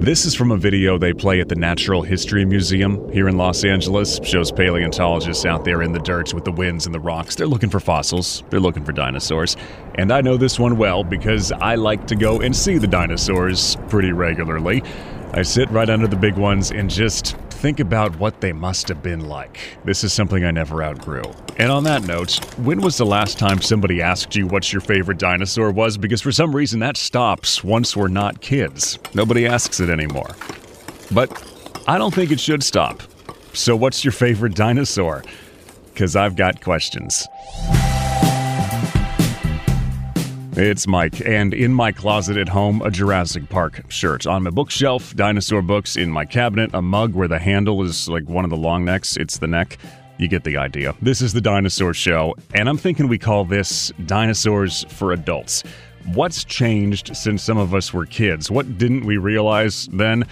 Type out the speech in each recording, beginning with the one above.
This is from a video they play at the Natural History Museum here in Los Angeles. Shows paleontologists out there in the dirt with the winds and the rocks. They're looking for fossils, they're looking for dinosaurs. And I know this one well because I like to go and see the dinosaurs pretty regularly. I sit right under the big ones and just think about what they must have been like. This is something I never outgrew. And on that note, when was the last time somebody asked you what your favorite dinosaur was? Because for some reason that stops once we're not kids. Nobody asks it anymore. But I don't think it should stop. So, what's your favorite dinosaur? Because I've got questions. It's Mike, and in my closet at home, a Jurassic Park shirt. On my bookshelf, dinosaur books. In my cabinet, a mug where the handle is like one of the long necks. It's the neck. You get the idea. This is the Dinosaur Show, and I'm thinking we call this Dinosaurs for Adults. What's changed since some of us were kids? What didn't we realize then?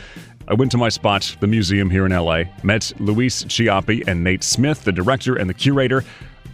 I went to my spot, the museum here in LA, met Luis Chiappe and Nate Smith, the director and the curator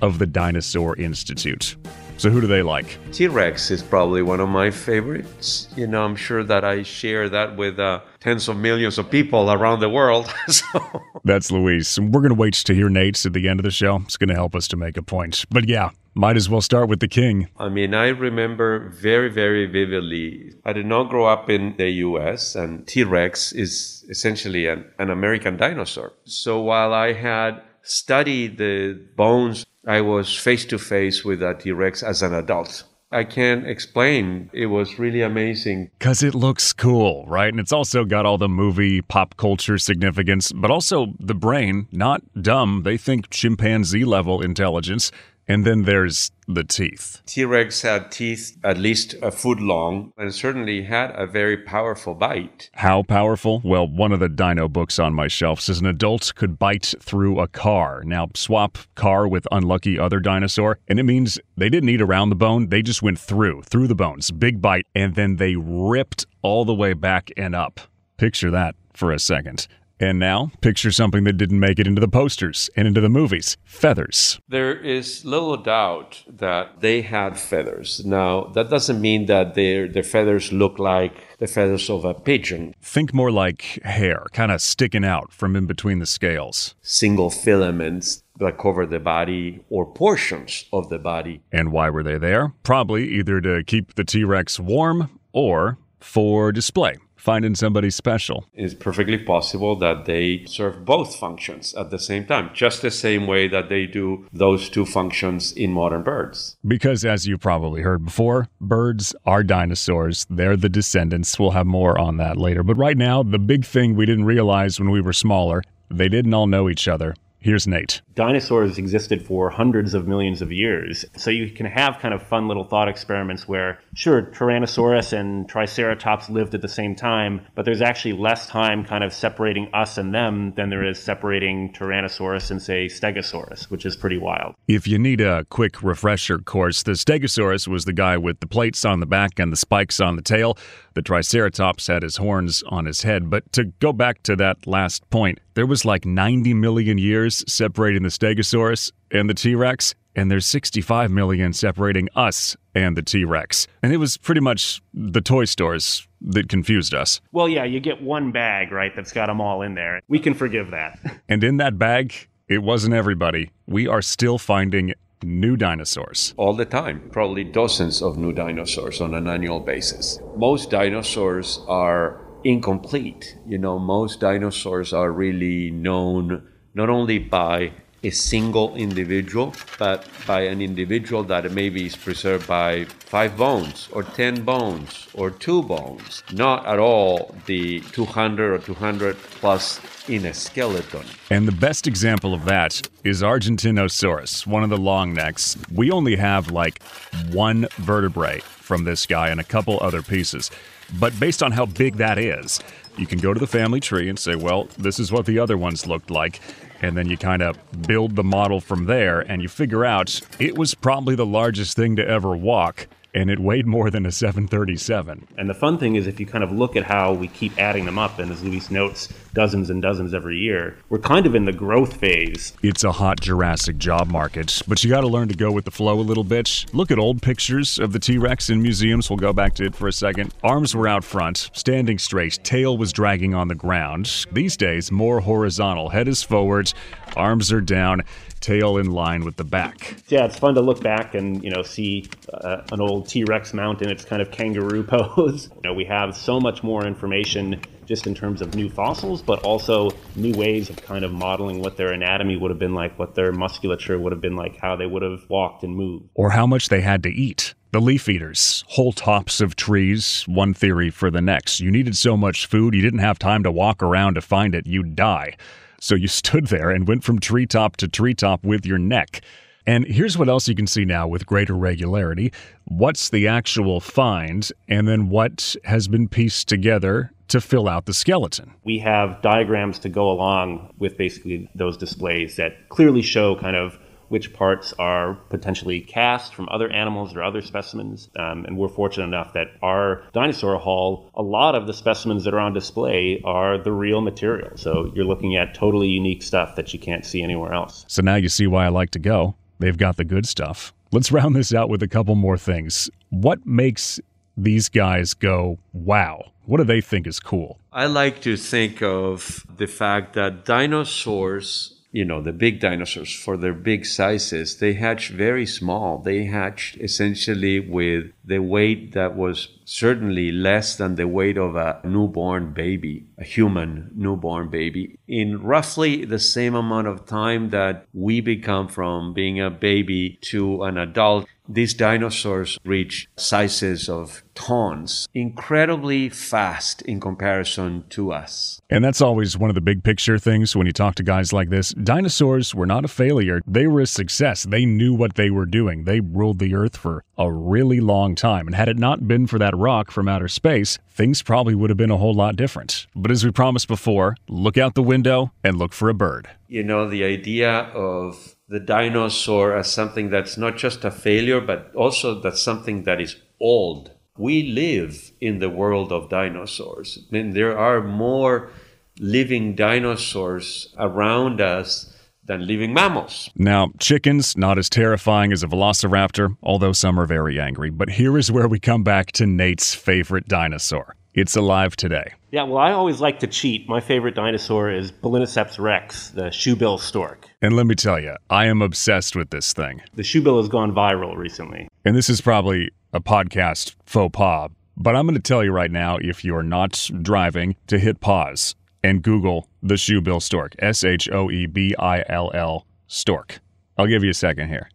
of the Dinosaur Institute. So who do they like? T Rex is probably one of my favorites. You know, I'm sure that I share that with uh, tens of millions of people around the world. so. That's Luis. We're going to wait to hear Nate's at the end of the show. It's going to help us to make a point. But yeah, might as well start with the king. I mean, I remember very, very vividly. I did not grow up in the US, and T Rex is essentially an, an American dinosaur. So while I had studied the bones I was face to face with a T Rex as an adult. I can't explain. It was really amazing. Because it looks cool, right? And it's also got all the movie pop culture significance, but also the brain, not dumb. They think chimpanzee level intelligence. And then there's the teeth. T Rex had teeth at least a foot long and certainly had a very powerful bite. How powerful? Well, one of the dino books on my shelf says an adult could bite through a car. Now, swap car with unlucky other dinosaur, and it means they didn't eat around the bone, they just went through, through the bones, big bite, and then they ripped all the way back and up. Picture that for a second. And now, picture something that didn't make it into the posters and into the movies feathers. There is little doubt that they had feathers. Now, that doesn't mean that their, their feathers look like the feathers of a pigeon. Think more like hair, kind of sticking out from in between the scales. Single filaments that cover the body or portions of the body. And why were they there? Probably either to keep the T Rex warm or for display finding somebody special. It's perfectly possible that they serve both functions at the same time, just the same way that they do those two functions in modern birds. Because, as you probably heard before, birds are dinosaurs. They're the descendants. We'll have more on that later. But right now, the big thing we didn't realize when we were smaller they didn't all know each other. Here's Nate. Dinosaurs existed for hundreds of millions of years. So you can have kind of fun little thought experiments where, sure, Tyrannosaurus and Triceratops lived at the same time, but there's actually less time kind of separating us and them than there is separating Tyrannosaurus and, say, Stegosaurus, which is pretty wild. If you need a quick refresher course, the Stegosaurus was the guy with the plates on the back and the spikes on the tail. The Triceratops had his horns on his head. But to go back to that last point, there was like 90 million years separating the Stegosaurus and the T Rex, and there's 65 million separating us and the T Rex. And it was pretty much the toy stores that confused us. Well, yeah, you get one bag, right, that's got them all in there. We can forgive that. and in that bag, it wasn't everybody. We are still finding new dinosaurs. All the time, probably dozens of new dinosaurs on an annual basis. Most dinosaurs are incomplete. You know, most dinosaurs are really known not only by a single individual, but by an individual that maybe is preserved by five bones or 10 bones or two bones, not at all the 200 or 200 plus in a skeleton. And the best example of that is Argentinosaurus, one of the long necks. We only have like one vertebrae from this guy and a couple other pieces. But based on how big that is, you can go to the family tree and say, well, this is what the other ones looked like. And then you kind of build the model from there and you figure out it was probably the largest thing to ever walk and it weighed more than a 737. And the fun thing is, if you kind of look at how we keep adding them up, and as Luis notes, dozens and dozens every year, we're kind of in the growth phase. It's a hot Jurassic job market, but you got to learn to go with the flow a little bit. Look at old pictures of the T Rex in museums. We'll go back to it for a second. Arms were out front, standing straight, tail was dragging on the ground. These days, more horizontal. Head is forward, arms are down tail in line with the back. Yeah, it's fun to look back and you know see uh, an old T-Rex mount in its kind of kangaroo pose. you know, we have so much more information just in terms of new fossils, but also new ways of kind of modeling what their anatomy would have been like, what their musculature would have been like, how they would have walked and moved, or how much they had to eat. The leaf eaters, whole tops of trees, one theory for the next. You needed so much food, you didn't have time to walk around to find it, you'd die. So you stood there and went from treetop to treetop with your neck. And here's what else you can see now with greater regularity what's the actual find, and then what has been pieced together to fill out the skeleton. We have diagrams to go along with basically those displays that clearly show kind of which parts are potentially cast from other animals or other specimens. Um, and we're fortunate enough that our dinosaur hall, a lot of the specimens that are on display are the real material. So you're looking at totally unique stuff that you can't see anywhere else. So now you see why I like to go. They've got the good stuff. Let's round this out with a couple more things. What makes these guys go, wow? What do they think is cool? I like to think of the fact that dinosaurs you know, the big dinosaurs for their big sizes, they hatched very small. They hatched essentially with the weight that was certainly less than the weight of a newborn baby, a human newborn baby, in roughly the same amount of time that we become from being a baby to an adult these dinosaurs reach sizes of tons, incredibly fast in comparison to us. And that's always one of the big picture things when you talk to guys like this. Dinosaurs were not a failure, they were a success. They knew what they were doing. They ruled the earth for a really long time. And had it not been for that rock from outer space, things probably would have been a whole lot different. But as we promised before, look out the window and look for a bird. You know, the idea of the dinosaur as something that's not just a failure, but also that's something that is old. We live in the world of dinosaurs. I mean, there are more living dinosaurs around us than living mammals. Now, chickens, not as terrifying as a velociraptor, although some are very angry. But here is where we come back to Nate's favorite dinosaur. It's alive today. Yeah, well, I always like to cheat. My favorite dinosaur is Balaeniceps rex, the shoebill stork. And let me tell you, I am obsessed with this thing. The shoebill has gone viral recently. And this is probably a podcast faux pas, but I'm going to tell you right now if you're not driving to hit pause and Google the shoebill stork, S H O E B I L L stork. I'll give you a second here.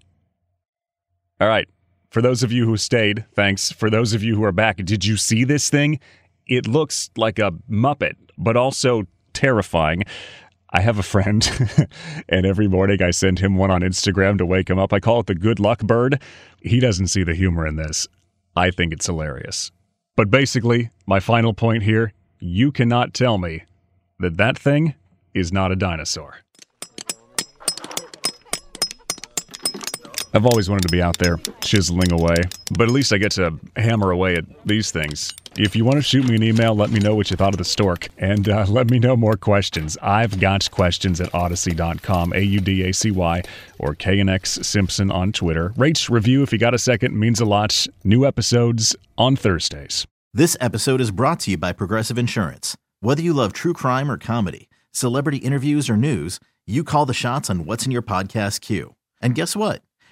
All right. For those of you who stayed, thanks. For those of you who are back, did you see this thing? It looks like a Muppet, but also terrifying. I have a friend, and every morning I send him one on Instagram to wake him up. I call it the good luck bird. He doesn't see the humor in this. I think it's hilarious. But basically, my final point here you cannot tell me that that thing is not a dinosaur. I've always wanted to be out there chiseling away, but at least I get to hammer away at these things. If you want to shoot me an email, let me know what you thought of the stork and uh, let me know more questions. I've got questions at audacy.com, A U D A C Y, or KNX Simpson on Twitter. Rate, review if you got a second, means a lot. New episodes on Thursdays. This episode is brought to you by Progressive Insurance. Whether you love true crime or comedy, celebrity interviews or news, you call the shots on what's in your podcast queue. And guess what?